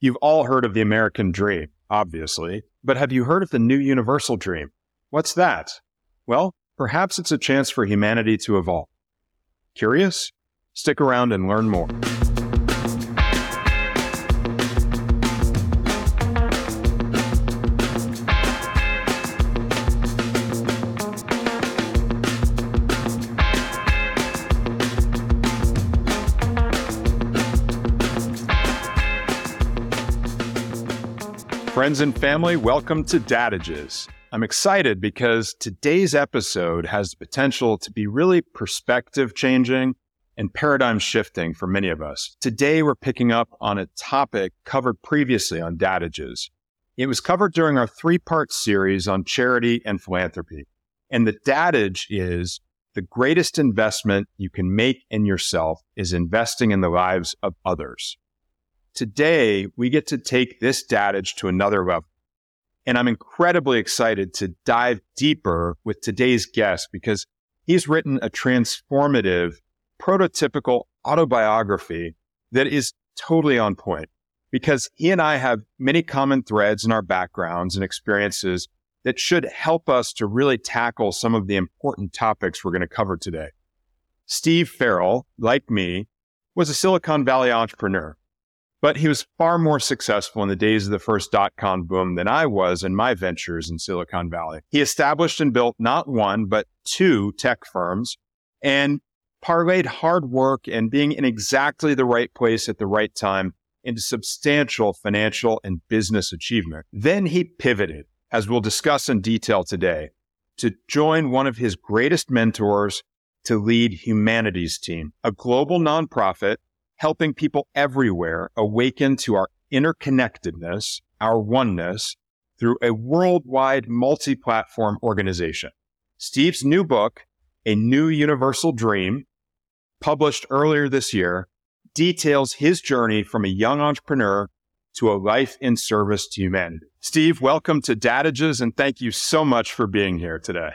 You've all heard of the American dream, obviously, but have you heard of the new universal dream? What's that? Well, perhaps it's a chance for humanity to evolve. Curious? Stick around and learn more. Friends and family, welcome to Dadages. I'm excited because today's episode has the potential to be really perspective changing and paradigm shifting for many of us. Today, we're picking up on a topic covered previously on Dadages. It was covered during our three part series on charity and philanthropy. And the Dadage is the greatest investment you can make in yourself is investing in the lives of others. Today, we get to take this dadage to another level. And I'm incredibly excited to dive deeper with today's guest because he's written a transformative, prototypical autobiography that is totally on point because he and I have many common threads in our backgrounds and experiences that should help us to really tackle some of the important topics we're going to cover today. Steve Farrell, like me, was a Silicon Valley entrepreneur. But he was far more successful in the days of the first dot com boom than I was in my ventures in Silicon Valley. He established and built not one, but two tech firms and parlayed hard work and being in exactly the right place at the right time into substantial financial and business achievement. Then he pivoted, as we'll discuss in detail today, to join one of his greatest mentors to lead Humanity's Team, a global nonprofit helping people everywhere awaken to our interconnectedness, our oneness through a worldwide multi platform organization. Steve's new book, A New Universal Dream, published earlier this year, details his journey from a young entrepreneur to a life in service to humanity. Steve, welcome to Dadages, and thank you so much for being here today.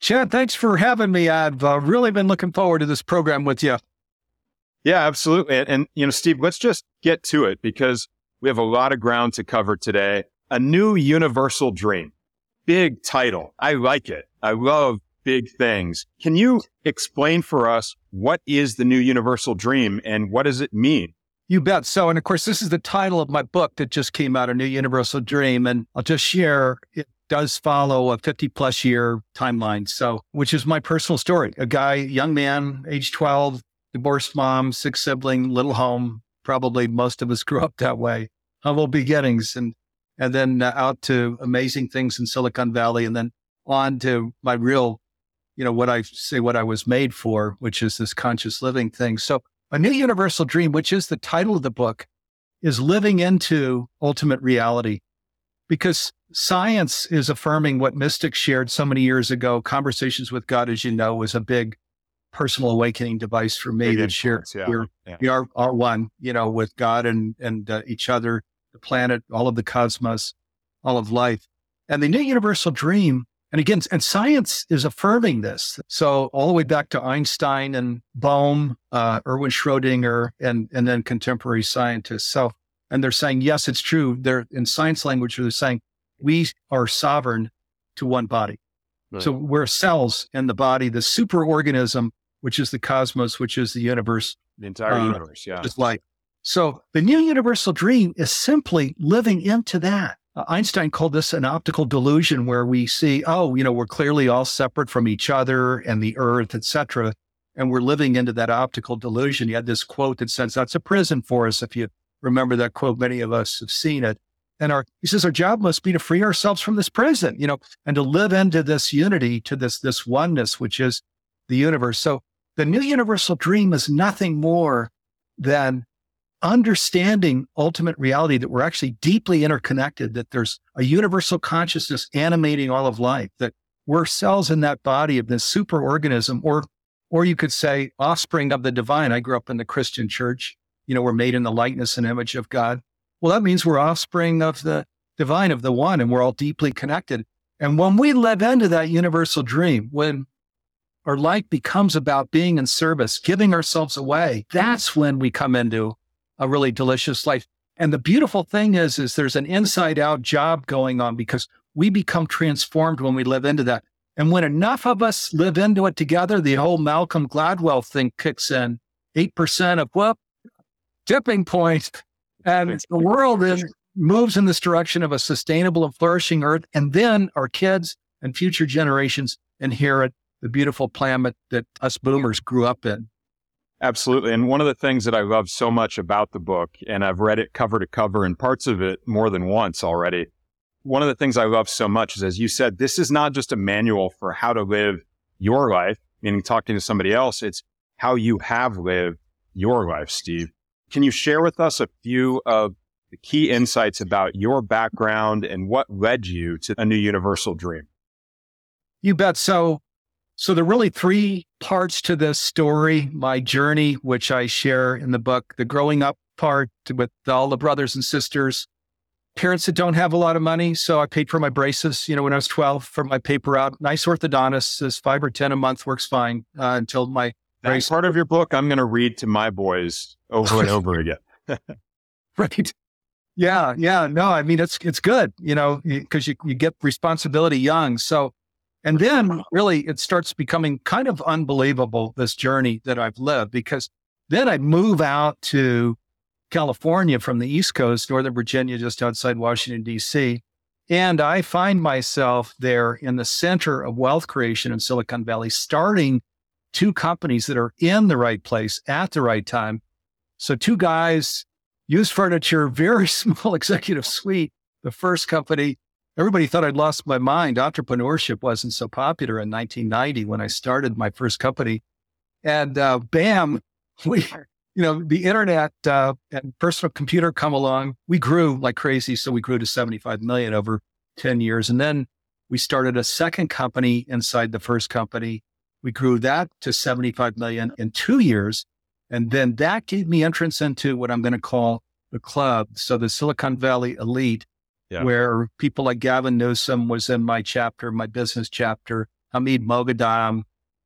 Chad, thanks for having me. I've uh, really been looking forward to this program with you. Yeah, absolutely. And, and, you know, Steve, let's just get to it because we have a lot of ground to cover today. A new universal dream. Big title. I like it. I love big things. Can you explain for us what is the new universal dream and what does it mean? You bet. So, and of course, this is the title of my book that just came out, A New Universal Dream. And I'll just share it does follow a 50 plus year timeline. So, which is my personal story. A guy, young man, age 12, divorced mom, six sibling, little home. Probably most of us grew up that way. Humble beginnings, and and then uh, out to amazing things in Silicon Valley, and then on to my real, you know, what I say what I was made for, which is this conscious living thing. So, a new universal dream, which is the title of the book, is living into ultimate reality, because science is affirming what mystics shared so many years ago. Conversations with God, as you know, was a big personal awakening device for me that share yeah. we're yeah. we are, are one, you know, with God and and uh, each other, the planet, all of the cosmos, all of life, and the new universal dream. And again, and science is affirming this. So all the way back to Einstein and Bohm, uh, Erwin Schrodinger, and and then contemporary scientists. So and they're saying yes, it's true. They're in science language. They're saying we are sovereign to one body. Right. So we're cells in the body, the superorganism which is the cosmos, which is the universe. The entire uh, universe, yeah. Just like so, the new universal dream is simply living into that. Uh, Einstein called this an optical delusion, where we see, oh, you know, we're clearly all separate from each other and the earth, etc., and we're living into that optical delusion. He had this quote that says, "That's a prison for us." If you remember that quote, many of us have seen it. And our, he says, our job must be to free ourselves from this prison, you know, and to live into this unity, to this this oneness, which is the universe. So the new universal dream is nothing more than understanding ultimate reality that we're actually deeply interconnected, that there's a universal consciousness animating all of life, that we're cells in that body of this superorganism, or or you could say offspring of the divine. I grew up in the Christian church. You know, we're made in the likeness and image of God. Well, that means we're offspring of the divine, of the one, and we're all deeply connected. And when we live into that universal dream, when our life becomes about being in service, giving ourselves away, that's when we come into a really delicious life. And the beautiful thing is, is there's an inside out job going on because we become transformed when we live into that. And when enough of us live into it together, the whole Malcolm Gladwell thing kicks in. 8% of whoop, tipping point. And the world then moves in this direction of a sustainable and flourishing earth. And then our kids and future generations inherit the beautiful planet that us boomers grew up in. Absolutely. And one of the things that I love so much about the book, and I've read it cover to cover and parts of it more than once already. One of the things I love so much is, as you said, this is not just a manual for how to live your life, meaning talking to somebody else. It's how you have lived your life, Steve. Can you share with us a few of the key insights about your background and what led you to a new universal dream? You bet. So so there are really three parts to this story, my journey, which I share in the book, the growing up part with all the brothers and sisters, parents that don't have a lot of money. So I paid for my braces, you know, when I was 12 for my paper out. Nice orthodontist says five or 10 a month works fine uh, until my That's part of your book I'm going to read to my boys over and over again. right. Yeah. Yeah. No, I mean, it's, it's good, you know, because you, you get responsibility young. So and then really it starts becoming kind of unbelievable, this journey that I've lived, because then I move out to California from the East Coast, Northern Virginia, just outside Washington, D.C. And I find myself there in the center of wealth creation in Silicon Valley, starting two companies that are in the right place at the right time. So, two guys, used furniture, very small executive suite. The first company everybody thought I'd lost my mind. Entrepreneurship wasn't so popular in 1990 when I started my first company. And uh, bam, we, you know, the internet uh, and personal computer come along. We grew like crazy. So we grew to 75 million over 10 years. And then we started a second company inside the first company. We grew that to 75 million in two years. And then that gave me entrance into what I'm going to call the club. So the Silicon Valley elite yeah. where people like Gavin Newsom was in my chapter, my business chapter, Hamid Moghadam,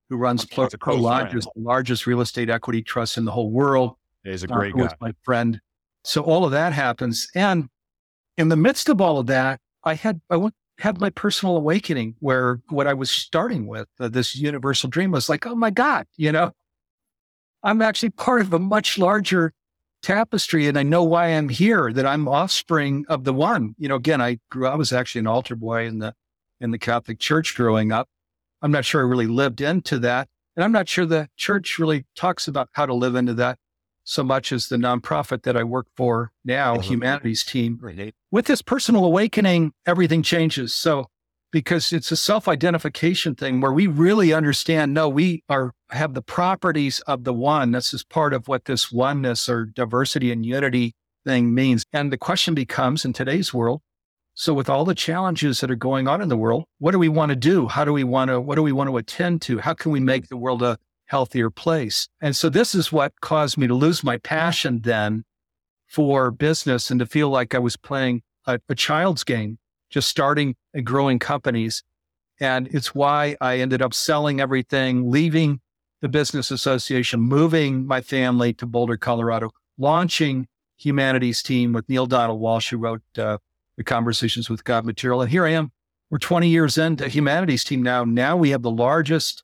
who runs Pro, Pro largest, largest real estate equity trust in the whole world. He's a great guy. my friend. So all of that happens. And in the midst of all of that, I had, I went, had my personal awakening where what I was starting with, uh, this universal dream was like, oh my God, you know, I'm actually part of a much larger tapestry and I know why I'm here, that I'm offspring of the one. You know, again, I grew, I was actually an altar boy in the, in the Catholic church growing up. I'm not sure I really lived into that. And I'm not sure the church really talks about how to live into that so much as the nonprofit that I work for now, mm-hmm. Humanity's Team. With this personal awakening, everything changes. So because it's a self-identification thing where we really understand no we are have the properties of the one. This is part of what this oneness or diversity and unity thing means. And the question becomes in today's world so with all the challenges that are going on in the world what do we want to do? How do we want to what do we want to attend to? How can we make the world a healthier place? And so this is what caused me to lose my passion then for business and to feel like i was playing a, a child's game just starting and growing companies. And it's why I ended up selling everything, leaving the business association, moving my family to Boulder, Colorado, launching Humanity's Team with Neale Donald Walsch, who wrote uh, the Conversations with God material. And here I am. We're 20 years into Humanity's Team now. Now we have the largest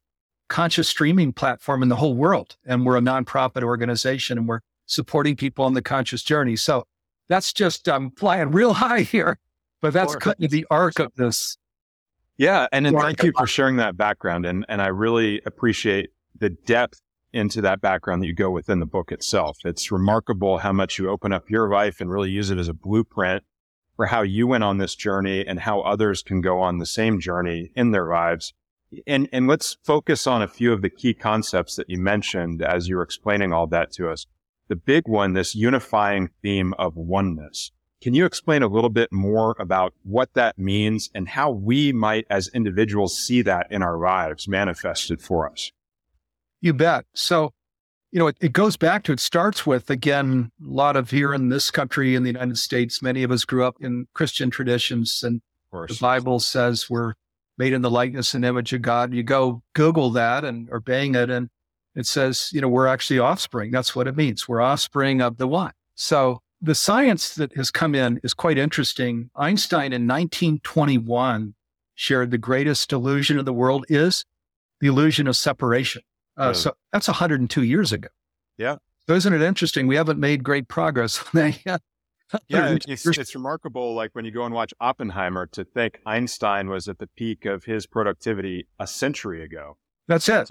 conscious streaming platform in the whole world. And we're a nonprofit organization and we're supporting people on the conscious journey. So that's just, I'm flying real high here. But that's kind of the arc of this. Yeah. And, and thank you for sharing that background. And, and I really appreciate the depth into that background that you go within the book itself. It's remarkable how much you open up your life and really use it as a blueprint for how you went on this journey and how others can go on the same journey in their lives. And, and let's focus on a few of the key concepts that you mentioned as you were explaining all that to us. The big one, this unifying theme of oneness. Can you explain a little bit more about what that means and how we might, as individuals, see that in our lives manifested for us? You bet. So, you know, it, it, goes back to, it starts with, again, a lot of here in this country, in the United States, many of us grew up in Christian traditions, and the Bible says we're made in the likeness and image of God. You go Google that and or bang it, and it says, you know, we're actually offspring. That's what it means. We're offspring of the one. So the science that has come in is quite interesting. Einstein in 1921 shared the greatest illusion of the world is the illusion of separation. Uh, yeah. So that's 102 years ago. Yeah. So isn't it interesting? We haven't made great progress. On that yet. yeah, it's, it's, remarkable. Like when you go and watch Oppenheimer, to think Einstein was at the peak of his productivity a century ago. That's it.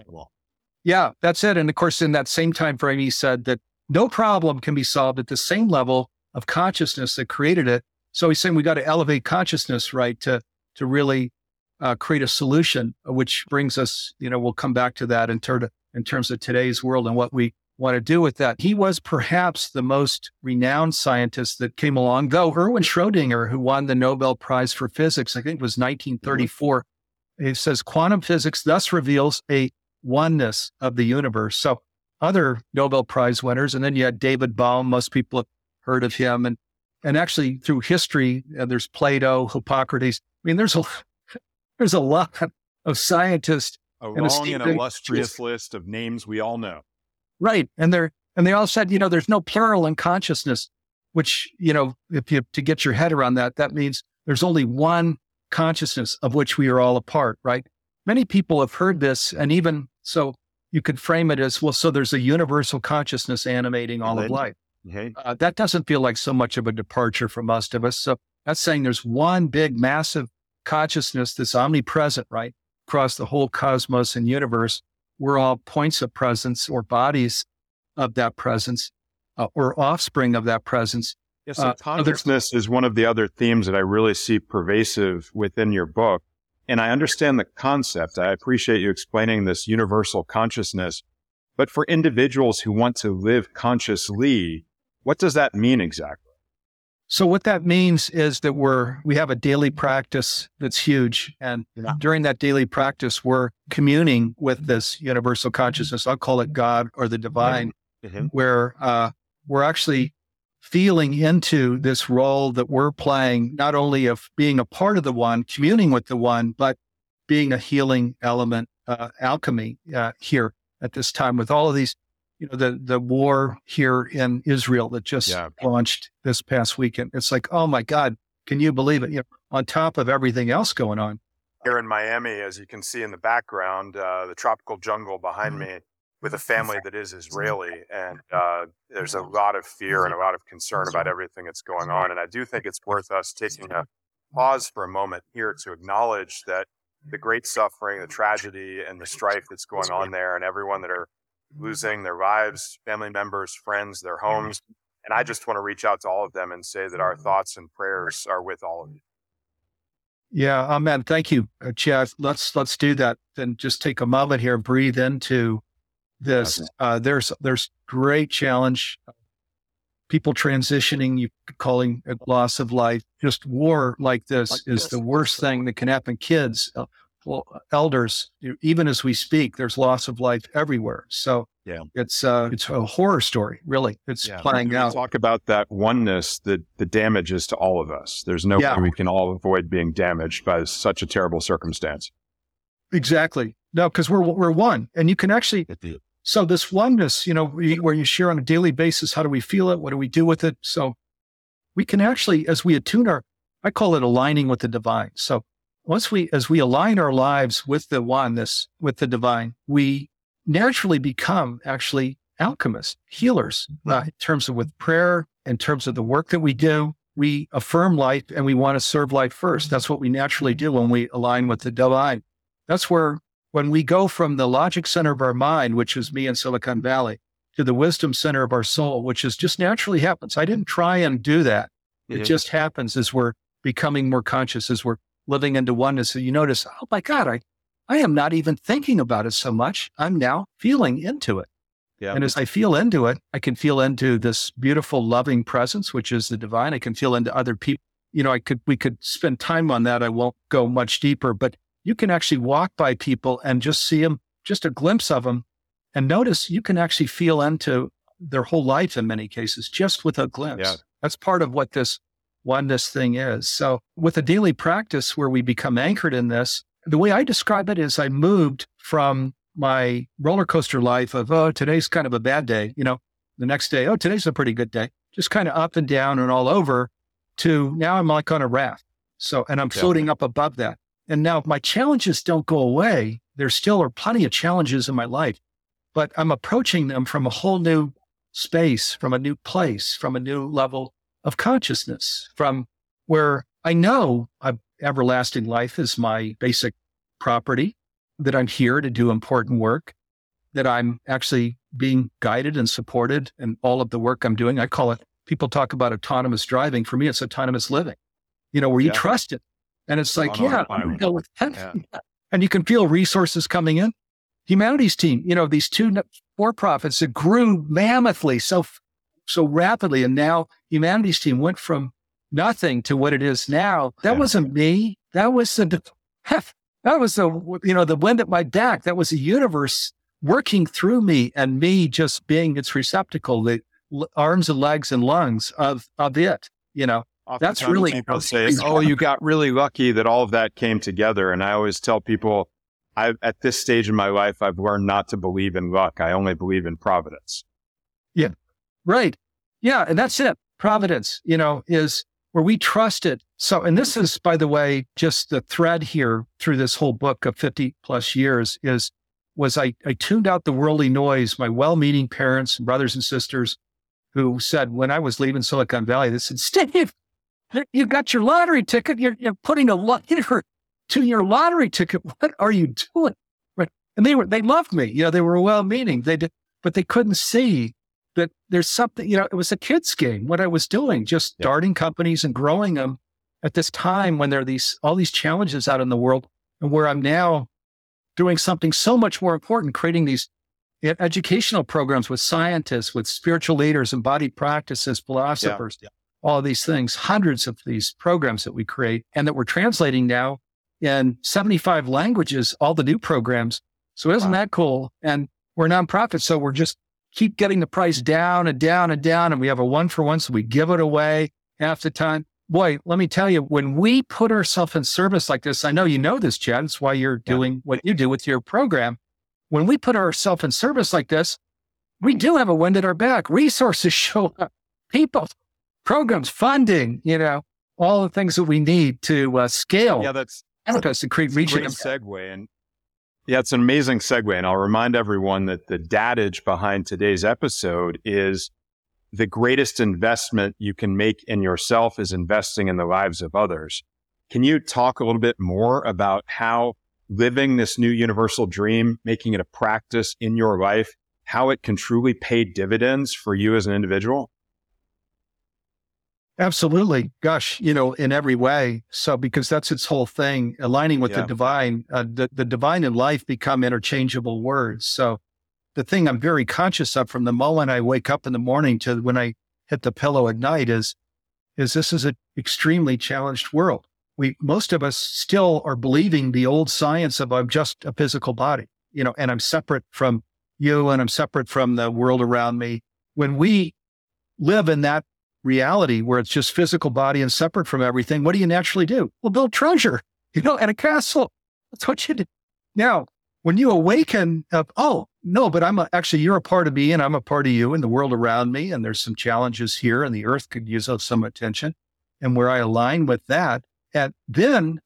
Yeah, that's it. And of course, in that same time frame, he said that no problem can be solved at the same level of consciousness that created it. So he's saying we got to elevate consciousness, right, to to really uh, create a solution, which brings us, you know, we'll come back to that in, ter- in terms of today's world and what we want to do with that. He was perhaps the most renowned scientist that came along, though Erwin Schrodinger, who won the Nobel Prize for Physics, I think it was 1934, mm-hmm. it says quantum physics thus reveals a oneness of the universe. So other Nobel Prize winners, and then you had David Bohm. Most people have heard of him, and and actually through history, uh, there's Plato, Hippocrates. I mean, there's a there's a lot of scientists. A long and illustrious list of names we all know. Right, and they're and they all said, you know, there's no plural in consciousness, which you know, if you to get your head around that, that means there's only one consciousness of which we are all a part. Right. Many people have heard this, and even so, you could frame it as well. So there's a universal consciousness animating all of life. Okay. Uh, that doesn't feel like so much of a departure for most of us. So that's saying there's one big, massive consciousness that's omnipresent, right, across the whole cosmos and universe. We're all points of presence or bodies of that presence uh, or offspring of that presence. Yes, so uh, consciousness is one of the other themes that I really see pervasive within your book. And I understand the concept. I appreciate you explaining this universal consciousness. But for individuals who want to live consciously, what does that mean exactly? So what that means is that we're we have a daily practice that's huge, and yeah. during that daily practice, we're communing with this universal consciousness. I'll call it God or the divine, mm-hmm. where uh, we're actually feeling into this role that we're playing, not only of being a part of the one, communing with the one, but being a healing element, uh, alchemy uh, here at this time with all of these you know the the war here in Israel that just yeah. launched this past weekend. It's like, oh my God, can you believe it? You know, on top of everything else going on. Here in Miami, as you can see in the background, uh, the tropical jungle behind mm-hmm. me, with a family that is Israeli, and uh, there's a lot of fear and a lot of concern about everything that's going on. And I do think it's worth us taking a pause for a moment here to acknowledge that the great suffering, the tragedy, and the strife that's going on there, and everyone that are losing their lives, family members, friends, their homes. And I just want to reach out to all of them and say that our thoughts and prayers are with all of you. Yeah, amen. Thank you, uh, Chad. Let's let's do that. Then just take a moment here, breathe into this. Uh, there's there's great challenge. People transitioning, you calling it loss of life. Just war like this like is this. the worst thing that can happen. Kids, uh, well, elders, even as we speak, there's loss of life everywhere. So yeah, it's uh, it's a horror story, really. It's yeah. playing out. Talk about that oneness that the damage is to all of us. There's no yeah. way we can all avoid being damaged by such a terrible circumstance. Exactly. No, because we're we're one, and you can actually. So this oneness, you know, where you share on a daily basis, how do we feel it? What do we do with it? So we can actually, as we attune our, I call it aligning with the divine. So once we, as we align our lives with the oneness, with the divine, we naturally become actually alchemists, healers, uh, in terms of with prayer, in terms of the work that we do. We affirm life and we want to serve life first. That's what we naturally do when we align with the divine. That's where, when we go from the logic center of our mind, which is me in Silicon Valley, to the wisdom center of our soul, which is just naturally happens. I didn't try and do that. It mm-hmm. just happens as we're becoming more conscious, as we're living into oneness. So you notice, oh my God, I, I am not even thinking about it so much. I'm now feeling into it. Yeah. And as I feel into it, I can feel into this beautiful, loving presence, which is the divine. I can feel into other people. You know, I could, we could spend time on that. I won't go much deeper, but you can actually walk by people and just see them, just a glimpse of them. And notice you can actually feel into their whole life in many cases, just with a glimpse. Yeah. That's part of what this oneness thing is. So, with a daily practice where we become anchored in this, the way I describe it is I moved from my roller coaster life of, oh, today's kind of a bad day. You know, the next day, oh, today's a pretty good day. just kind of up and down and all over to now I'm like on a raft. So, and I'm floating up above that. And now my challenges don't go away. There still are plenty of challenges in my life, but I'm approaching them from a whole new space, from a new place, from a new level of consciousness, from where I know I've, everlasting life is my basic property, that I'm here to do important work, that I'm actually being guided and supported in all of the work I'm doing. I call it, people talk about autonomous driving. For me, it's autonomous living, you know, where you yeah. trust it. And it's like, yeah, yeah, and you can feel resources coming in. Humanity's team, you know, these two for profits that grew mammothly so, so rapidly. And now humanity's team went from nothing to what it is now. That yeah. wasn't me. That was the, that was the, you know, the wind at my back. That was the universe working through me and me just being its receptacle, the arms and legs and lungs of, of it, you know. That's really people say, "Oh, you got really lucky that all of that came together." And I always tell people, I at this stage in my life, I've learned not to believe in luck. I only believe in providence. Yeah, right. Yeah, and that's it. Providence, you know, is where we trust it. So, and this is, by the way, just the thread here through this whole book of 50 plus years is was I, I tuned out the worldly noise. My well-meaning parents and brothers and sisters who said when I was leaving Silicon Valley, they said, Steve, you got your lottery ticket. You're, you're putting a lot to your lottery ticket. What are you doing? Right. And they were, they loved me. You know, they were well-meaning. They did, but they couldn't see that there's something, you know, it was a kid's game, what I was doing, just yeah. starting companies and growing them at this time when there are these, all these challenges out in the world and where I'm now doing something so much more important, creating these educational programs with scientists, with spiritual leaders, embodied practices, philosophers, yeah. All of these things, hundreds of these programs that we create and that we're translating now in 75 languages, all the new programs. So isn't wow. that cool? And we're a nonprofit. So we're just keep getting the price down and down and down. And we have a one for one. So we give it away half the time. Boy, let me tell you, when we put ourselves in service like this, I know you know this, Chad. It's why you're doing yeah. what you do with your program. When we put ourselves in service like this, we do have a wind at our back. Resources show up, people, programs, funding, you know, all the things that we need to uh, scale. Yeah, that's to create region. Great segue. And yeah, it's an amazing segue. And I'll remind everyone that the dadage behind today's episode is the greatest investment you can make in yourself is investing in the lives of others. Can you talk a little bit more about how living this new universal dream, making it a practice in your life, how it can truly pay dividends for you as an individual? Absolutely. Gosh, you know, in every way. So, because that's its whole thing, aligning with yeah. the divine, uh, the, the divine and life become interchangeable words. So, the thing I'm very conscious of from the moment I wake up in the morning to when I hit the pillow at night is, is this is an extremely challenged world. We, most of us still are believing the old science of I'm just a physical body, you know, and I'm separate from you and I'm separate from the world around me. When we live in that reality where it's just physical body and separate from everything, what do you naturally do? Well, build treasure, you know, and a castle. That's what you do. Now, when you awaken up, oh, no, but I'm a, actually, you're a part of me and I'm a part of you and the world around me. And there's some challenges here and the earth could use some attention. And where I align with that, and then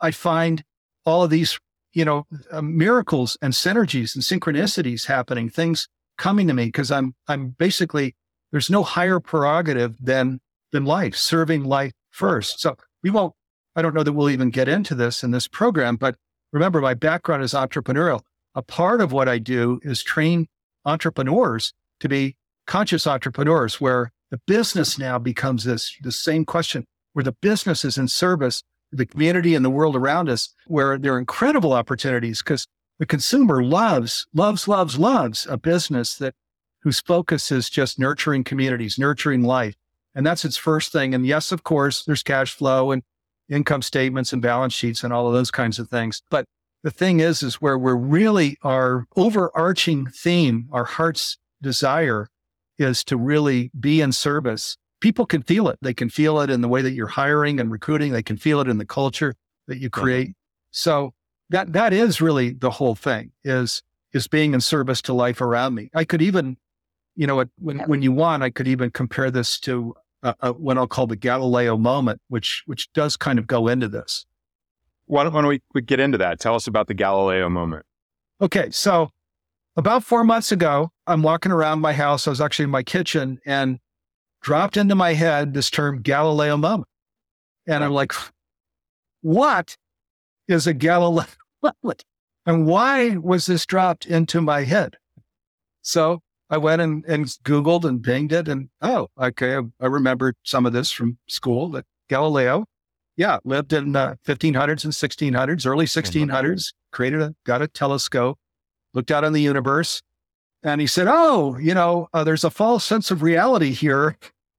I find all of these, you know, uh, miracles and synergies and synchronicities happening, things coming to me because I'm, I'm basically there's no higher prerogative than than life, serving life first. So we won't, I don't know that we'll even get into this in this program, but remember my background is entrepreneurial. A part of what I do is train entrepreneurs to be conscious entrepreneurs where the business now becomes this the same question where the business is in service the community and the world around us where there are incredible opportunities because the consumer loves loves loves loves a business that whose focus is just nurturing communities, nurturing life. And that's its first thing. And yes, of course, there's cash flow and income statements and balance sheets and all of those kinds of things. But the thing is, is where we're really our overarching theme, our heart's desire is to really be in service. People can feel it. They can feel it in the way that you're hiring and recruiting. They can feel it in the culture that you create. So that, that is really the whole thing is, is being in service to life around me. I could even you know, when, when you want, I could even compare this to uh, uh, what I'll call the Galileo moment, which, which does kind of go into this. Why don't, why don't we, we get into that? Tell us about the Galileo moment. Okay. So about four months ago, I'm walking around my house. I was actually in my kitchen and dropped into my head this term Galileo moment. And I'm like, what is a Galileo moment? And why was this dropped into my head? So I went and, and Googled and pinged it. And oh, okay, I, I remembered some of this from school that Galileo, yeah, lived in uh, 1500s and 1600s, early 1600s, created a, got a telescope, looked out on the universe. And he said, oh, you know, uh, there's a false sense of reality here.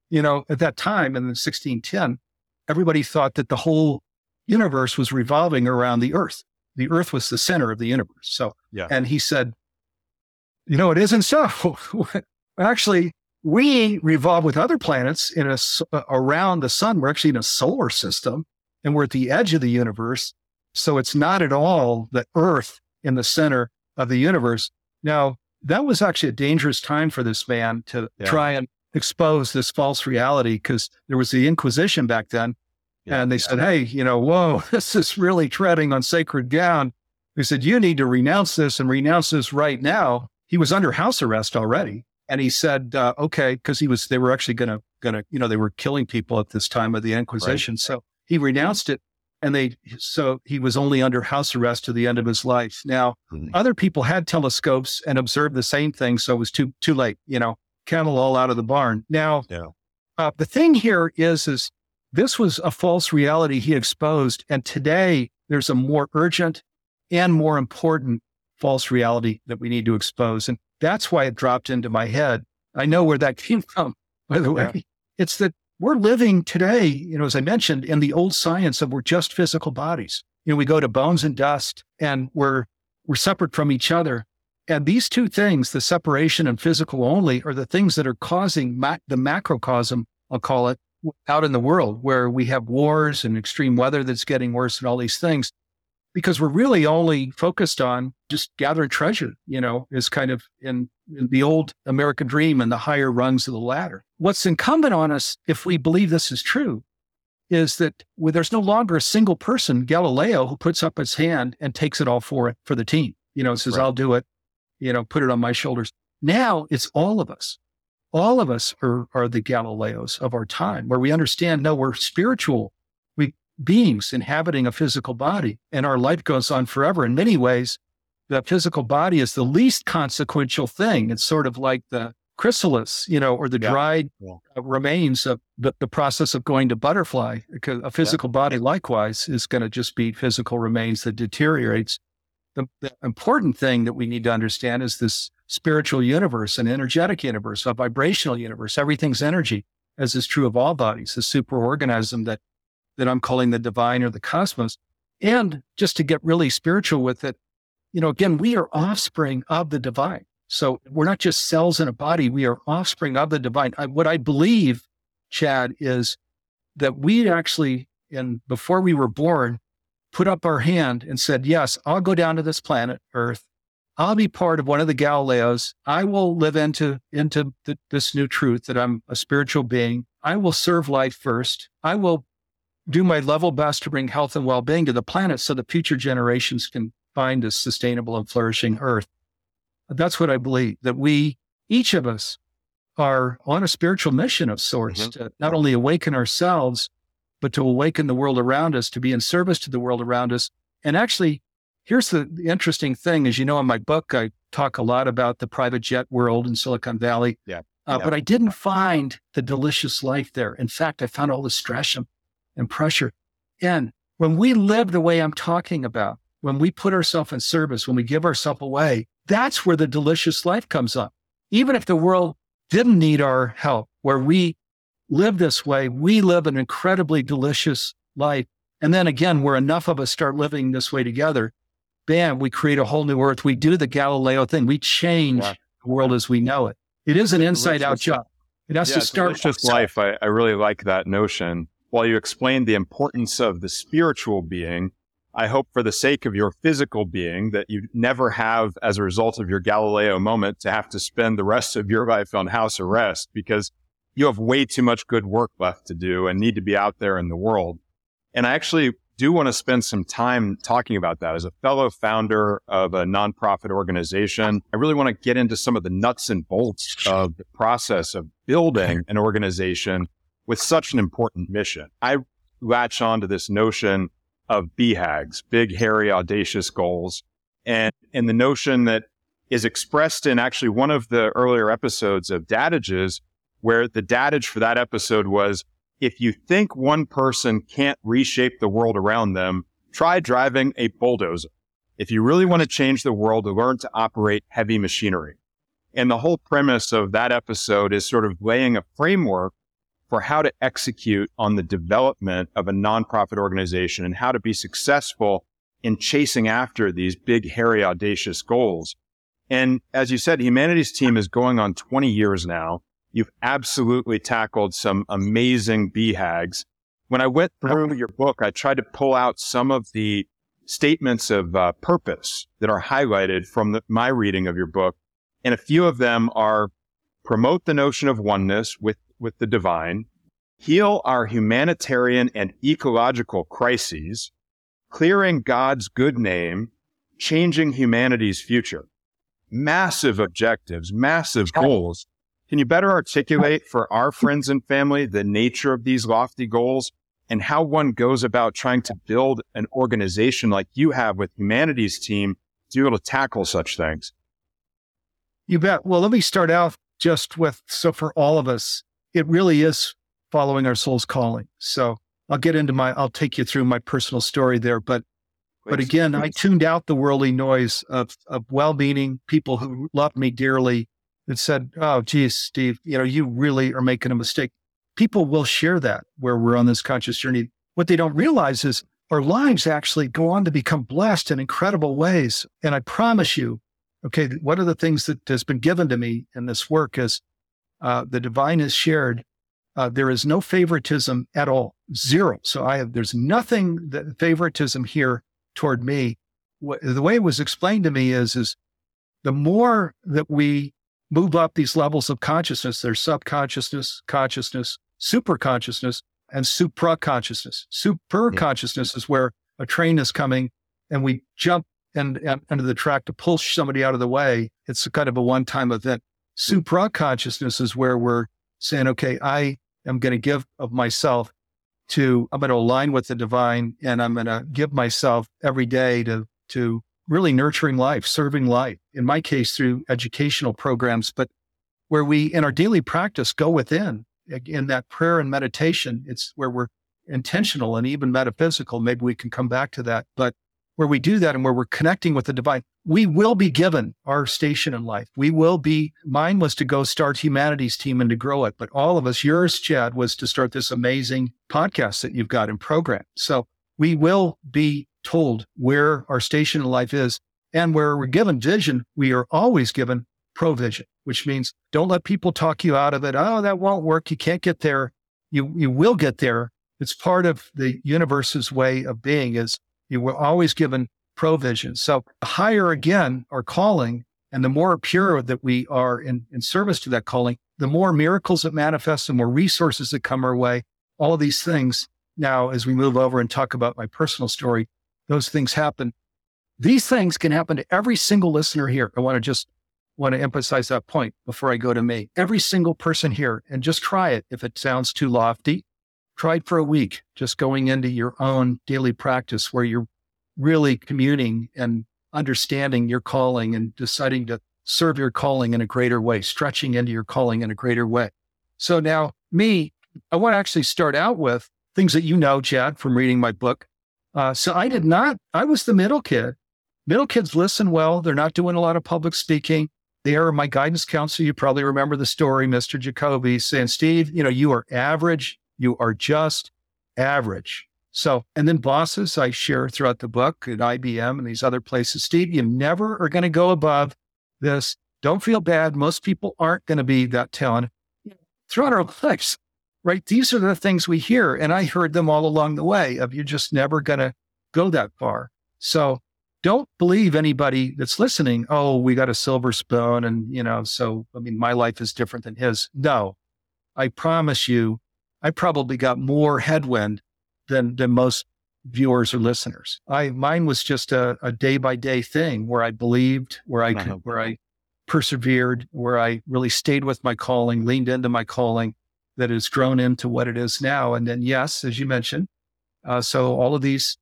You know, at that time in 1610, everybody thought that the whole universe was revolving around the earth. The earth was the center of the universe. So, yeah. and he said, you know, it isn't so. actually, we revolve with other planets in a, uh, around the sun. We're actually in a solar system and we're at the edge of the universe. So it's not at all the earth in the center of the universe. Now, that was actually a dangerous time for this man to yeah. try and expose this false reality because there was the Inquisition back then. Yeah, and they yeah. said, Hey, you know, whoa, this is really treading on sacred ground. He said, You need to renounce this and renounce this right now. He was under house arrest already. And he said, uh, okay, because he was, they were actually going to, going to, you know, they were killing people at this time of the Inquisition. Right. So he renounced it and they so he was only under house arrest to the end of his life now mm-hmm. other people had telescopes and observed the same thing so it was too too late you know cattle all out of the barn now yeah. uh, the thing here is is this was a false reality he exposed and today there's a more urgent and more important false reality that we need to expose and that's why it dropped into my head i know where that came from by the way yeah. it's that we're living today, you know, as I mentioned, in the old science of we're just physical bodies. You know, we go to bones and dust and we're we're separate from each other. And these two things, the separation and physical only, are the things that are causing ma- the macrocosm, I'll call it, out in the world where we have wars and extreme weather that's getting worse and all these things because we're really only focused on just gathering treasure, you know, is kind of in, in, the old American dream and the higher rungs of the ladder. What's incumbent on us, if we believe this is true, is that there's no longer a single person, Galileo, who puts up his hand and takes it all for it for the team. You know, says, right. I'll do it, you know, put it on my shoulders. Now it's all of us. All of us are, are the Galileos of our time, where we understand, no, we're spiritual beings inhabiting a physical body and our life goes on forever. In many ways, the physical body is the least consequential thing. It's sort of like the chrysalis, you know, or the yeah. dried yeah. Uh, remains of the, the, process of going to butterfly. A physical yeah. body, likewise, is going to just be physical remains that deteriorates. The, the, important thing that we need to understand is this spiritual universe, an energetic universe, a vibrational universe. Everything's energy, as is true of all bodies, a superorganism that that I'm calling the divine or the cosmos. And just to get really spiritual with it, you know, again, we are offspring of the divine. So we're not just cells in a body, we are offspring of the divine. I, what I believe, Chad, is that we actually, and before we were born, put up our hand and said, Yes, I'll go down to this planet, Earth. I'll be part of one of the Galileos. I will live into, into the, this new truth that I'm a spiritual being. I will serve life first. I will do my level best to bring health and well being to the planet so that future generations can find a sustainable and flourishing earth. That's what I believe that we, each of us, are on a spiritual mission of sorts mm-hmm. to not only awaken ourselves, but to awaken the world around us, to be in service to the world around us. And actually, here's the, the interesting thing as you know, in my book, I talk a lot about the private jet world in Silicon Valley. Yeah. Uh, yeah. But I didn't find the delicious life there. In fact, I found all the stress and and pressure. And when we live the way I'm talking about, when we put ourselves in service, when we give ourselves away, that's where the delicious life comes up. Even if the world didn't need our help, where we live this way, we live an incredibly delicious life. And then again, where enough of us start living this way together, bam, we create a whole new earth. We do the Galileo thing. We change yeah. the world as we know it. It is an inside out job. It has yeah, to start. Delicious life. I, I really like that notion while you explained the importance of the spiritual being, I hope for the sake of your physical being that you never have, as a result of your Galileo moment, to have to spend the rest of your life on house arrest because you have way too much good work left to do and need to be out there in the world. And I actually do want to spend some time talking about that. As a fellow founder of a nonprofit organization, I really want to get into some of the nuts and bolts of the process of building an organization with such an important mission. I latch on to this notion of BHAGs, big, hairy, audacious goals. And, and the notion that is expressed in actually one of the earlier episodes of Dadages, where the dadage for that episode was, if you think one person can't reshape the world around them, try driving a bulldozer. If you really want to change the world, learn to operate heavy machinery. And the whole premise of that episode is sort of laying a framework for how to execute on the development of a nonprofit organization and how to be successful in chasing after these big, hairy, audacious goals. And as you said, Humanity's Team is going on 20 years now. You've absolutely tackled some amazing BHAGs. When I went through your book, I tried to pull out some of the statements of uh, purpose that are highlighted from the, my reading of your book. And a few of them are promote the notion of oneness with with the divine, heal our humanitarian and ecological crises, clearing God's good name, changing humanity's future. Massive objectives, massive goals. Can you better articulate for our friends and family the nature of these lofty goals and how one goes about trying to build an organization like you have with Humanity's Team to be able to tackle such things? You bet. Well, let me start out just with so for all of us, it really is following our soul's calling. So I'll get into my, I'll take you through my personal story there. But, please, but again, please. I tuned out the worldly noise of, of well meaning people who loved me dearly and said, Oh, geez, Steve, you know, you really are making a mistake. People will share that where we're on this conscious journey. What they don't realize is our lives actually go on to become blessed in incredible ways. And I promise you, okay, one of the things that has been given to me in this work is uh, the divine is shared. Uh, there is no favoritism at all, zero. So I have, there's nothing that favoritism here toward me. What, the way it was explained to me is, is the more that we move up these levels of consciousness, there's subconsciousness, consciousness, super consciousness, and supra consciousness. Super consciousness is where a train is coming and we jump and, and under the track to pull somebody out of the way. It's a kind of a one time event. Supra consciousness is where we're saying, okay, I am going to give of myself to, I'm going to align with the divine and I'm going to give myself every day to, to really nurturing life, serving life. In my case, through educational programs, but where we in our daily practice go within in that prayer and meditation, it's where we're intentional and even metaphysical. Maybe we can come back to that, but where we do that and where we're connecting with the divine, we will be given our station in life. We will be, mine was to go start humanity's team and to grow it. But all of us, yours, Chad, was to start this amazing podcast that you've got in program. So we will be told where our station in life is and where we're given vision. We are always given provision, which means don't let people talk you out of it. Oh, that won't work. You can't get there. You, you will get there. It's part of the universe's way of being is you were always given provision. So the higher again our calling and the more pure that we are in, in service to that calling, the more miracles that manifest, the more resources that come our way, all of these things. Now, as we move over and talk about my personal story, those things happen. These things can happen to every single listener here. I want to just want to emphasize that point before I go to me. Every single person here, and just try it. If it sounds too lofty, it for a week, just going into your own daily practice where you're really communing and understanding your calling and deciding to serve your calling in a greater way, stretching into your calling in a greater way. So now, me, I want to actually start out with things that you know, Chad, from reading my book. Uh, so I did not, I was the middle kid. Middle kids listen well. They're not doing a lot of public speaking. They are my guidance counselor. You probably remember the story, Mr. Jacoby saying, Steve, you know, you are average. You are just average. So, and then bosses I share throughout the book at IBM and these other places. Steve, you never are going to go above this. Don't feel bad. Most people aren't going to be that talented throughout our lives, right? These are the things we hear. And I heard them all along the way of you're just never going to go that far. So don't believe anybody that's listening. Oh, we got a silver spoon. And, you know, so, I mean, my life is different than his. No, I promise you, I probably got more headwind than, than most viewers or listeners. I, mine was just a day by day thing where I believed, where I, could, where I persevered, where I really stayed with my calling, leaned into my calling that has grown into what it is now. And then, yes, as you mentioned, uh, so all of these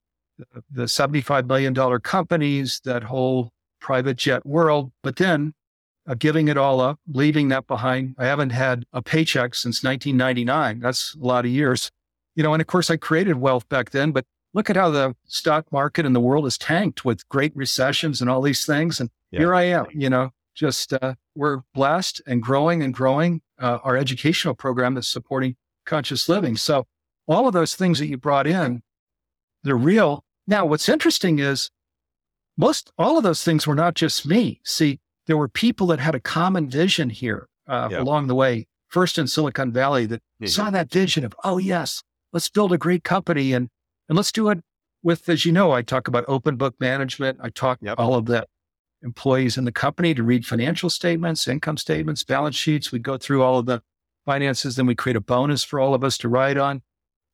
the $75 million companies, that whole private jet world. But then uh, giving it all up, leaving that behind. I haven't had a paycheck since 1999. That's a lot of years. You know, and of course, I created wealth back then, but look at how the stock market and the world has tanked with great recessions and all these things. And yeah. here I am, you know, just uh, we're blessed and growing and growing uh, our educational program that's supporting conscious living. So all of those things that you brought in, they're real now, what's interesting is most all of those things were not just me. See, there were people that had a common vision here uh, along the way. First in Silicon Valley, that mm-hmm. saw that vision of, oh yes, let's build a great company and and let's do it with, as you know, I talk about open book management. I talk yep. all of the employees in the company to read financial statements, income statements, balance sheets. We go through all of the finances, then we create a bonus for all of us to ride on.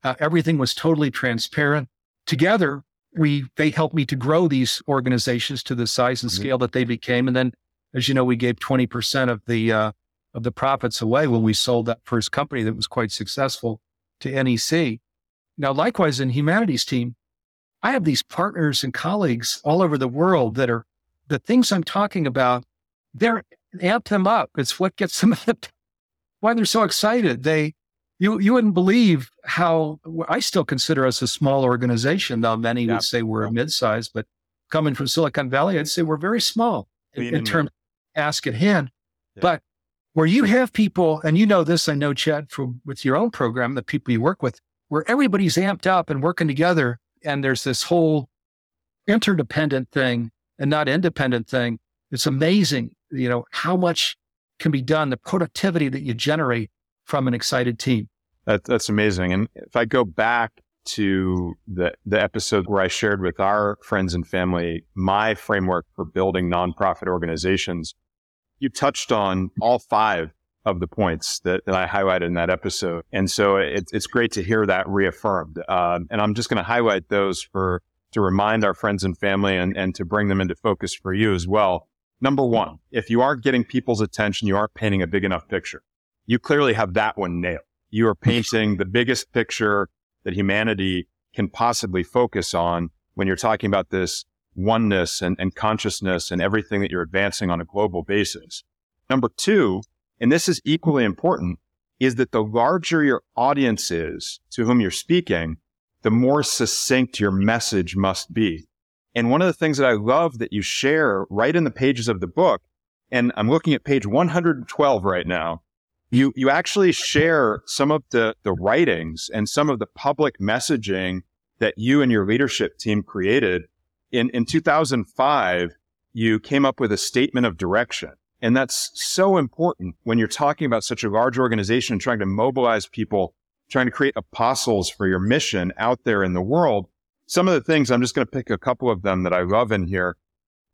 Uh, everything was totally transparent. Together, we they helped me to grow these organizations to the size and mm-hmm. scale that they became. And then, as you know, we gave twenty percent of the uh, of the profits away when we sold that first company that was quite successful to NEC. Now, likewise, in Humanity's team, I have these partners and colleagues all over the world that are the things I'm talking about. They're amp them up. It's what gets them why they're so excited. They you you wouldn't believe how I still consider us a small organization, though many yeah. would say we're a mid-size, but coming from Silicon Valley, I'd say we're very small in, in terms ask at hand. Yeah. But where you have people, and you know this, I know Chad from with your own program, the people you work with, where everybody's amped up and working together, and there's this whole interdependent thing and not independent thing. It's amazing, you know, how much can be done, the productivity that you generate from an excited team. That, that's amazing. And if I go back to the, the episode where I shared with our friends and family my framework for building nonprofit organizations, you touched on all five of the points that, that I highlighted in that episode. And so it, it's great to hear that reaffirmed. Um, and I'm just going to highlight those for to remind our friends and family and, and to bring them into focus for you as well. Number one, if you aren't getting people's attention, you aren't painting a big enough picture you clearly have that one nailed. You are painting the biggest picture that humanity can possibly focus on when you're talking about this oneness and, and consciousness and everything that you're advancing on a global basis. Number two, and this is equally important, is that the larger your audience is to whom you're speaking, the more succinct your message must be. And one of the things that I love that you share right in the pages of the book, and I'm looking at page 112 right now, you you actually share some of the the writings and some of the public messaging that you and your leadership team created in in 2005 you came up with a statement of direction and that's so important when you're talking about such a large organization trying to mobilize people trying to create apostles for your mission out there in the world some of the things i'm just going to pick a couple of them that i love in here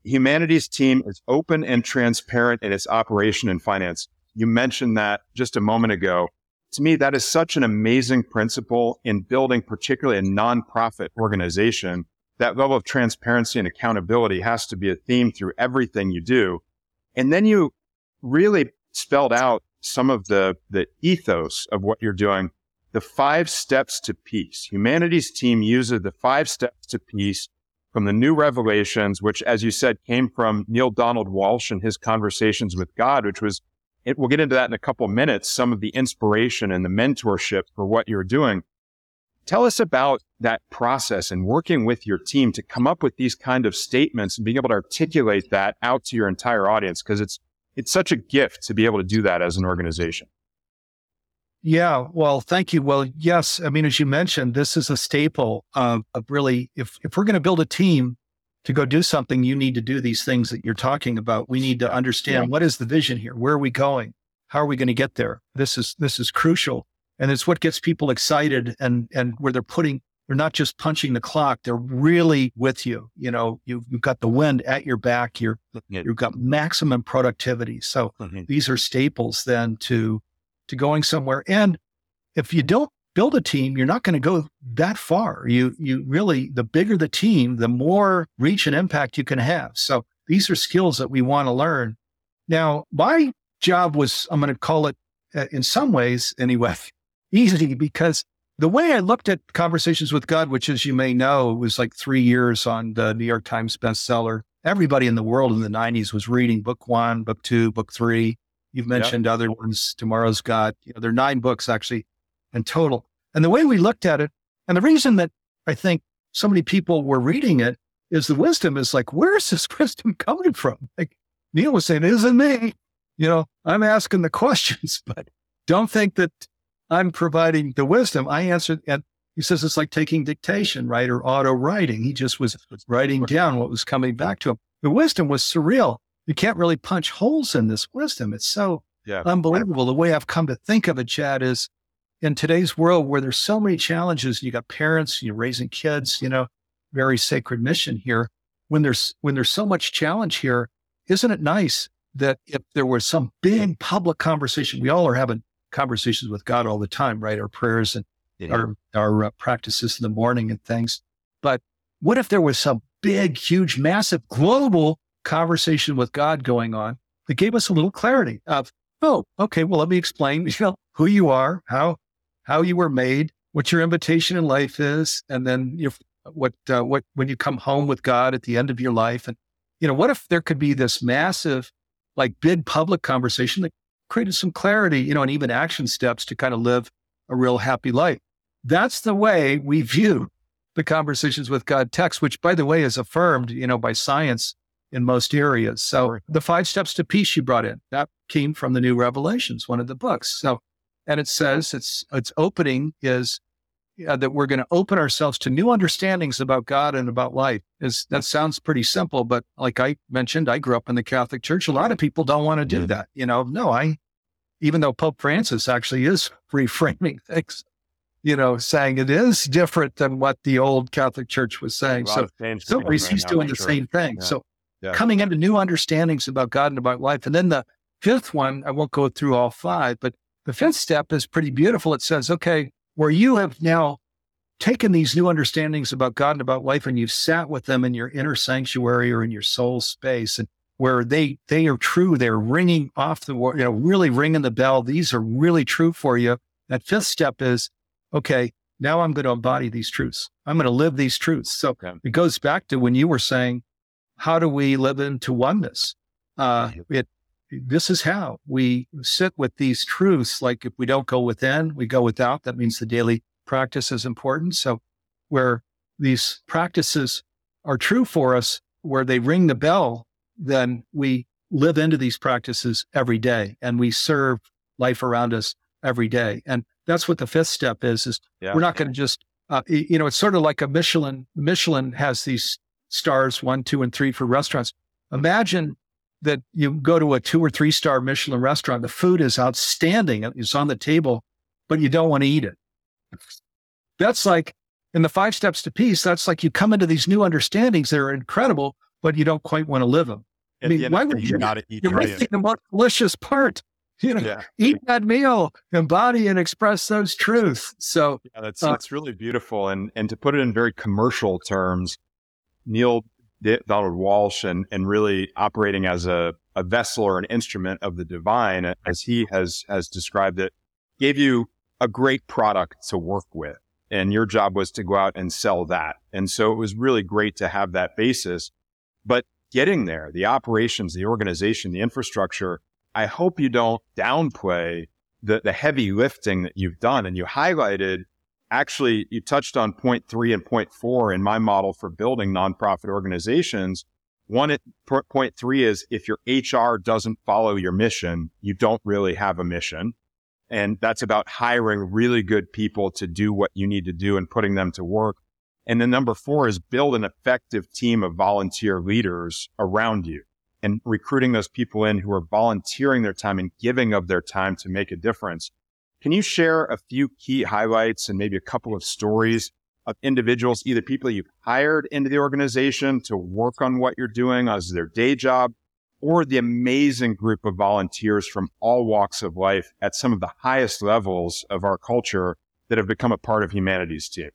humanity's team is open and transparent in its operation and finance you mentioned that just a moment ago. To me, that is such an amazing principle in building, particularly a nonprofit organization. That level of transparency and accountability has to be a theme through everything you do. And then you really spelled out some of the, the ethos of what you're doing. The five steps to peace. Humanity's team uses the five steps to peace from the new revelations, which, as you said, came from Neale Donald Walsch and his conversations with God, which was it, we'll get into that in a couple of minutes, some of the inspiration and the mentorship for what you're doing. Tell us about that process and working with your team to come up with these kind of statements and being able to articulate that out to your entire audience because it's it's such a gift to be able to do that as an organization. Yeah, well, thank you. Well, yes, I mean, as you mentioned, this is a staple of, of really if if we're going to build a team to go do something, you need to do these things that you're talking about. We need to understand yeah. what is the vision here? Where are we going? How are we going to get there? This is this is crucial. And it's what gets people excited and and where they're putting they're not just punching the clock. They're really with you. You know, you've, you've got the wind at your back. You're, you've got maximum productivity. So mm-hmm. these are staples then to, to going somewhere. And if you don't build a team, you're not going to go that far. You, you really, the bigger the team, the more reach and impact you can have. So these are skills that we want to learn. Now, my job was, I'm going to call it uh, in some ways anyway, easy because the way I looked at conversations with God, which as you may know, was like three years on the New York Times bestseller. Everybody in the world in the 90s was reading book one, book two, book three. You've mentioned yep. other ones, Tomorrow's God. You know, there are nine books actually in total. And the way we looked at it, and the reason that I think so many people were reading it is the wisdom is like, where's this wisdom coming from? Like Neale was saying, it isn't me. You know, I'm asking the questions, but don't think that I'm providing the wisdom. I answered, and he says it's like taking dictation, right? Or auto writing. He just was writing down what was coming back to him. The wisdom was surreal. You can't really punch holes in this wisdom. It's so yeah. unbelievable. The way I've come to think of it, Chad, is in today's world where there's so many challenges, you got parents, you're raising kids, you know, very sacred mission here. When there's when there's so much challenge here, isn't it nice that if there was some big public conversation, we all are having conversations with God all the time, right? Our prayers and yeah. our our uh, practices in the morning and things. But what if there was some big, huge, massive, global conversation with God going on that gave us a little clarity of, oh, okay, well, let me explain, you know, who you are, how how you were made, what your invitation in life is, and then your what uh, what when you come home with God at the end of your life, and you know, what if there could be this massive, like big public conversation that created some clarity, you know, and even action steps to kind of live a real happy life. That's the way we view the conversations with God text, which by the way is affirmed, you know, by science in most areas. So the five steps to peace you brought in, that came from the new revelations, one of the books. So, and it says its, its opening is uh, that we're going to open ourselves to new understandings about God and about life. Is that sounds pretty simple, but like I mentioned, I grew up in the Catholic Church. A lot of people don't want to do that. You know, no, I, even though Pope Francis actually is reframing things, you know, saying it is different than what the old Catholic Church was saying. So, so right he's doing the sure. same thing. Yeah. So, yeah. coming into new understandings about God and about life, and then the fifth one, I won't go through all five, but the fifth step is pretty beautiful. It says, okay, where you have now taken these new understandings about God and about life and you've sat with them in your inner sanctuary or in your soul space and where they they are true they're ringing off the you know really ringing the bell. These are really true for you. That fifth step is okay now i'm going to embody these truths. I'm going to live these truths. So okay. it goes back to when you were saying how do we live into oneness? Uh, it this is how we sit with these truths. Like if we don't go within, we go without. That means the daily practice is important. So where these practices are true for us, where they ring the bell, then we live into these practices every day and we serve life around us every day. And that's what the fifth step is, is yeah. we're not going to just, uh, you know, it's sort of like a Michelin. Michelin has these stars, one, two, and three for restaurants. Imagine that you go to a two or three star Michelin restaurant, the food is outstanding, it's on the table, but you don't want to eat it. That's like in the five steps to peace, that's like you come into these new understandings that are incredible, but you don't quite want to live them. I mean, why would you not eat You're missing the most delicious part. You know, yeah. eat that meal, embody and express those truths. So yeah, that's uh, that's really beautiful. And and to put it in very commercial terms, Neale Donald Walsch and, and really operating as a, a vessel or an instrument of the divine, as he has, has described it, gave you a great product to work with. And your job was to go out and sell that. And so it was really great to have that basis. But getting there, the operations, the organization, the infrastructure, I hope you don't downplay the, the heavy lifting that you've done. And you highlighted actually, you touched on point three and point four in my model for building nonprofit organizations. One, point three is if your HR doesn't follow your mission, you don't really have a mission. And that's about hiring really good people to do what you need to do and putting them to work. And then number four is build an effective team of volunteer leaders around you and recruiting those people in who are volunteering their time and giving of their time to make a difference. Can you share a few key highlights and maybe a couple of stories of individuals, either people you've hired into the organization to work on what you're doing as their day job, or the amazing group of volunteers from all walks of life at some of the highest levels of our culture that have become a part of humanity's team.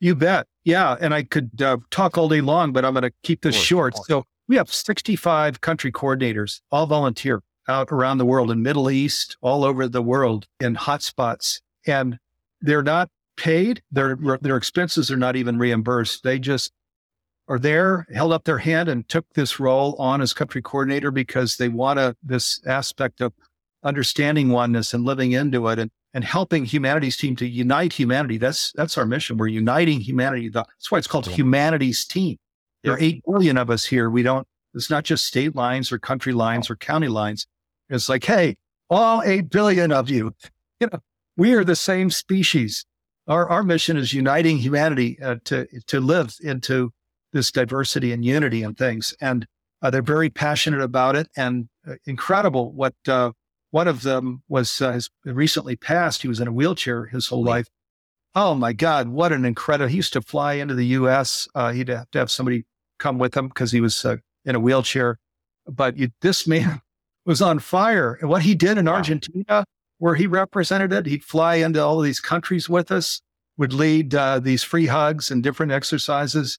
You bet. Yeah. And I could uh, talk all day long, but I'm going to keep this short. So we have 65 country coordinators, all volunteer out around the world in Middle East, all over the world in hotspots. And they're not paid. Their, their expenses are not even reimbursed. They just are there, held up their hand and took this role on as country coordinator because they want a, this aspect of understanding oneness and living into it and, and helping humanity's team to unite humanity. That's, that's our mission. We're uniting humanity. That's why it's called humanity's team. There are 8 billion of us here. We don't, it's not just state lines or country lines or county lines. It's like, Hey, all 8 billion of you, you know, we are the same species. Our, our mission is uniting humanity uh, to, to live into this diversity and unity and things. And uh, they're very passionate about it and uh, incredible what uh, one of them was uh, has recently passed. He was in a wheelchair his whole life. Oh my God, what an incredible! He used to fly into the U.S. Uh, he'd have to have somebody come with him because he was uh, in a wheelchair. But you, this man was on fire. And what he did in wow. Argentina, where he represented it, he'd fly into all of these countries with us, would lead these free hugs and different exercises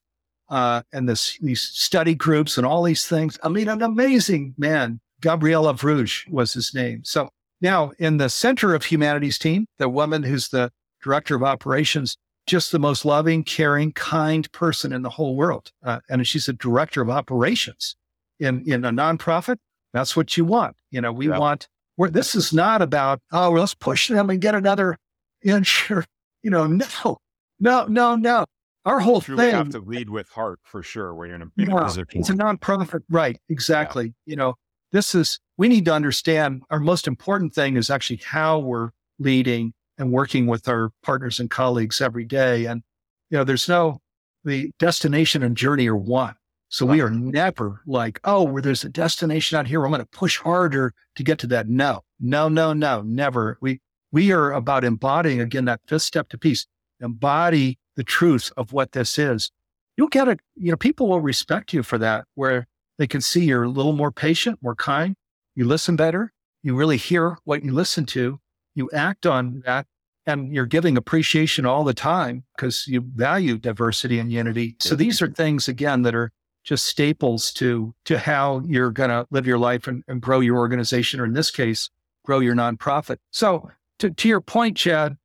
uh, and this, these study groups and all these things. I mean, an amazing man. Gabriela Avruj was his name. So now in the center of humanity's team, the woman who's the director of operations, just the most loving, caring, kind person in the whole world. Uh, and she's a director of operations in, in a nonprofit. That's what you want. You know, we want where this is not about, oh, well, let's push them and get another insurance. You know, no, no, no, no our whole thing You have to lead with heart for sure when you're in a, in yeah, position. It's a nonprofit, right? Exactly. Yeah. You know, this is we need to understand our most important thing is actually how we're leading and working with our partners and colleagues every day. And you know, there's no the destination and journey are one. So we are never like, oh, where there's a destination out here, I'm going to push harder to get to that. No, no, no, no, never. We we are about embodying again that fifth step to peace. Embody the truth of what this is, you'll get it. You know, people will respect you for that, where they can see you're a little more patient, more kind, you listen better, you really hear what you listen to, you act on that, and you're giving appreciation all the time because you value diversity and unity. So these are things again that are just staples to to how you're going to live your life and, and, grow your organization, or in this case, grow your nonprofit. So to, to your point, Chad,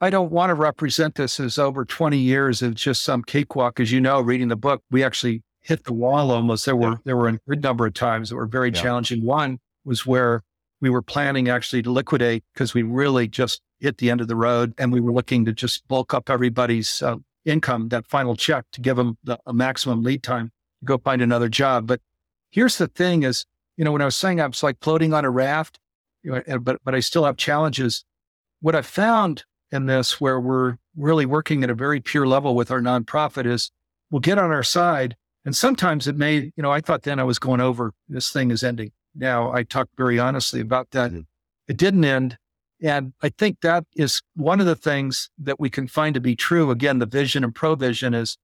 I don't want to represent this as over 20 years of just some cakewalk. As you know, reading the book, we actually hit the wall almost. There were yeah. there were a good number of times that were very yeah. challenging. One was where we were planning actually to liquidate because we really just hit the end of the road and we were looking to just bulk up everybody's uh, income, that final check to give them the, a maximum lead time to go find another job. But here's the thing is, you know, when I was saying I was like floating on a raft, you know, but, but I still have challenges. What I found in this where we're really working at a very pure level with our nonprofit is we'll get on our side. And sometimes it may, you know, I thought then I was going over, this thing is ending. Now I talk very honestly about that. Mm-hmm. It didn't end. And I think that is one of the things that we can find to be true. Again, the vision and provision is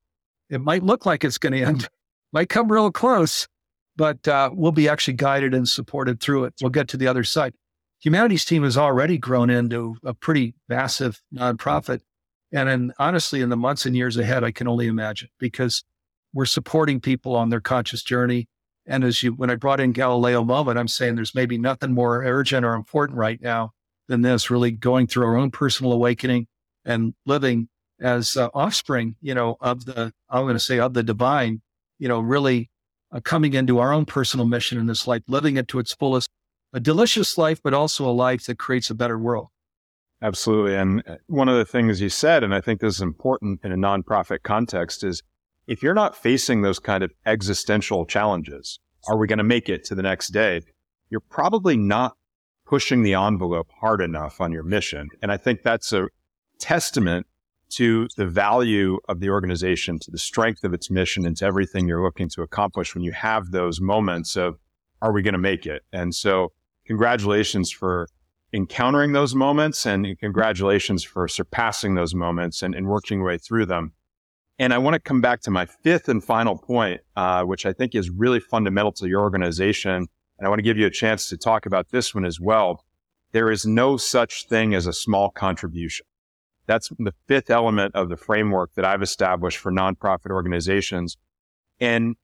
it might look like it's going to end, might come real close, but uh, we'll be actually guided and supported through it. We'll get to the other side humanity's team has already grown into a pretty massive nonprofit. And in, honestly, in the months and years ahead, I can only imagine because we're supporting people on their conscious journey. And as you, when I brought in Galileo Moment, I'm saying there's maybe nothing more urgent or important right now than this, really going through our own personal awakening and living as uh, offspring, you know, of the, I'm going to say of the divine, you know, really uh, coming into our own personal mission in this life, living it to its fullest, a delicious life, but also a life that creates a better world. Absolutely. And uh, one of the things you said, and I think this is important in a nonprofit context, is if you're not facing those kind of existential challenges, are we going to make it to the next day? You're probably not pushing the envelope hard enough on your mission. And I think that's a testament to the value of the organization, to the strength of its mission, and to everything you're looking to accomplish when you have those moments of, are we going to make it? And so congratulations for encountering those moments and congratulations for surpassing those moments and, and working your way through them. And I want to come back to my fifth and final point, uh, which I think is really fundamental to your organization. And I want to give you a chance to talk about this one as well. There is no such thing as a small contribution. That's the fifth element of the framework that I've established for nonprofit organizations. And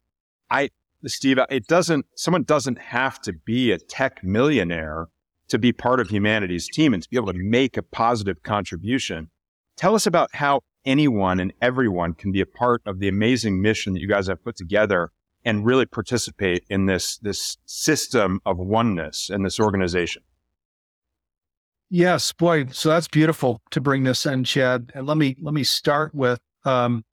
I, Steve, it doesn't, someone doesn't have to be a tech millionaire to be part of humanity's team and to be able to make a positive contribution. Tell us about how anyone and everyone can be a part of the amazing mission that you guys have put together and really participate in this, this system of oneness and this organization. Yes, boy. So that's beautiful to bring this in, Chad. And let me let me start with um,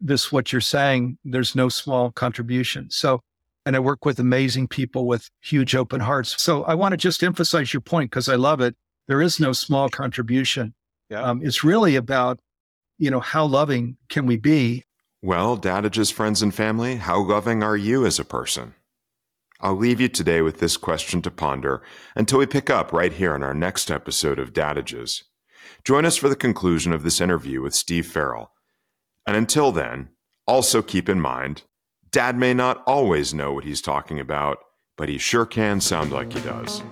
this. What you're saying. There's no small contribution. So, and I work with amazing people with huge open hearts. So I want to just emphasize your point because I love it. There is no small contribution. Yeah. Um, it's really about, you know, how loving can we be? Well, Dadage's friends and family, how loving are you as a person? I'll leave you today with this question to ponder until we pick up right here on our next episode of Dadages. Join us for the conclusion of this interview with Steve Farrell. And until then, also keep in mind, Dad may not always know what he's talking about, but he sure can sound like he does.